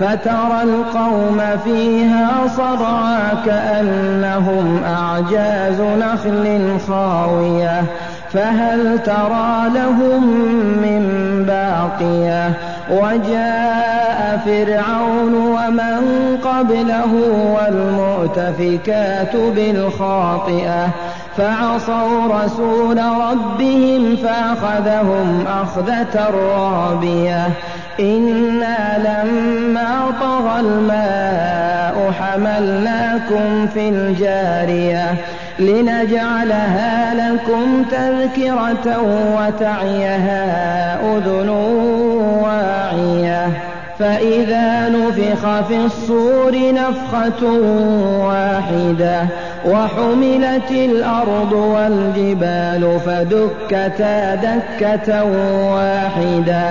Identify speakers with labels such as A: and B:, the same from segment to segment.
A: فترى القوم فيها صرعى كأنهم أعجاز نخل خاوية فهل ترى لهم من باقية؟ وجاء فرعون ومن قبله والمؤتفكات بالخاطئة فعصوا رسول ربهم فأخذهم أخذة رابية. إنا لما طغى الماء حملناكم في الجارية لنجعلها لكم تذكرة وتعيها أذن واعية فإذا نفخ في الصور نفخة واحدة وحملت الأرض والجبال فدكتا دكة واحدة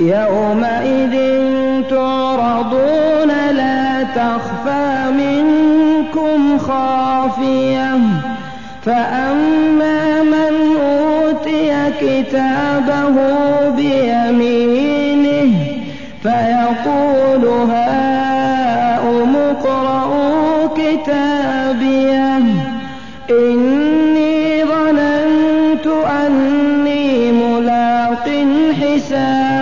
A: يومئذ تعرضون لا تخفى منكم خافية. فأما من أوتي كتابه بيمينه فيقول هاؤم اقرءوا كتابيه إني ظننت أني ملاق حسابيه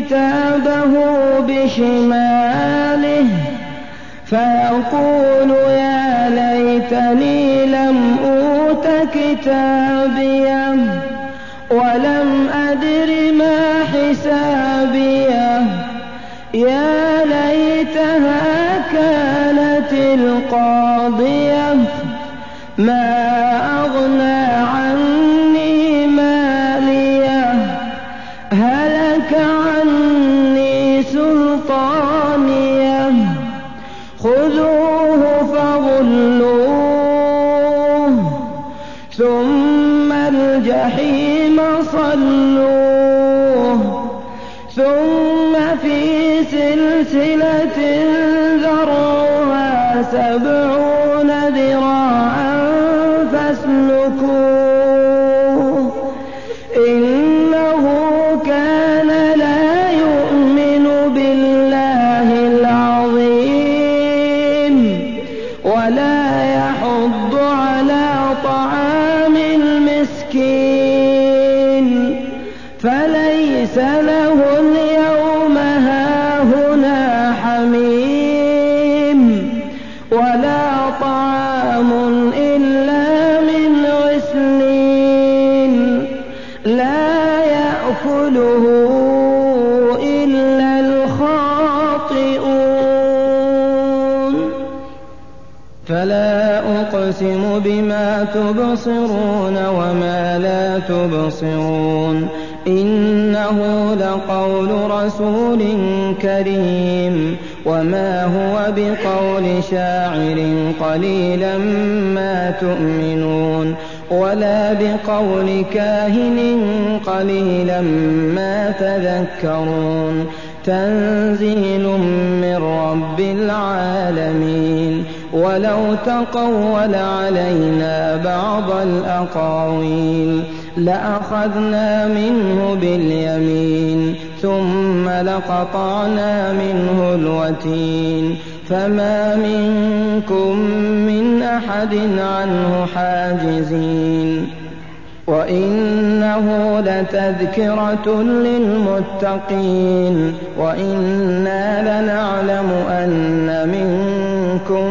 A: كتابه بشماله فيقول يا ليتني لم أوت كتابيه ولم أدر ما حسابيه يا ليتها كانت القاضية. ما خذوه فغلوه ثم الجحيم صلوه ثم في سلسلة ذرعها سبعون ذراعا فليس له اليوم هاهنا حميم ولا طعام إلا من غسلين لا يأكله إلا الخاطئون. فلا أقسم بما تبصرون وما لا تبصرون. إنه لقول رسول كريم وما هو بقول شاعر قليلا ما تؤمنون ولا بقول كاهن قليلا ما تذكرون تنزيل من رب العالمين ولو تقول علينا بعض الأقاويل لأخذنا منه باليمين ثم لقطعنا منه الوتين. فما منكم من أحد عنه حاجزين. وإنه لتذكرة للمتقين. وإنا لنعلم أن منكم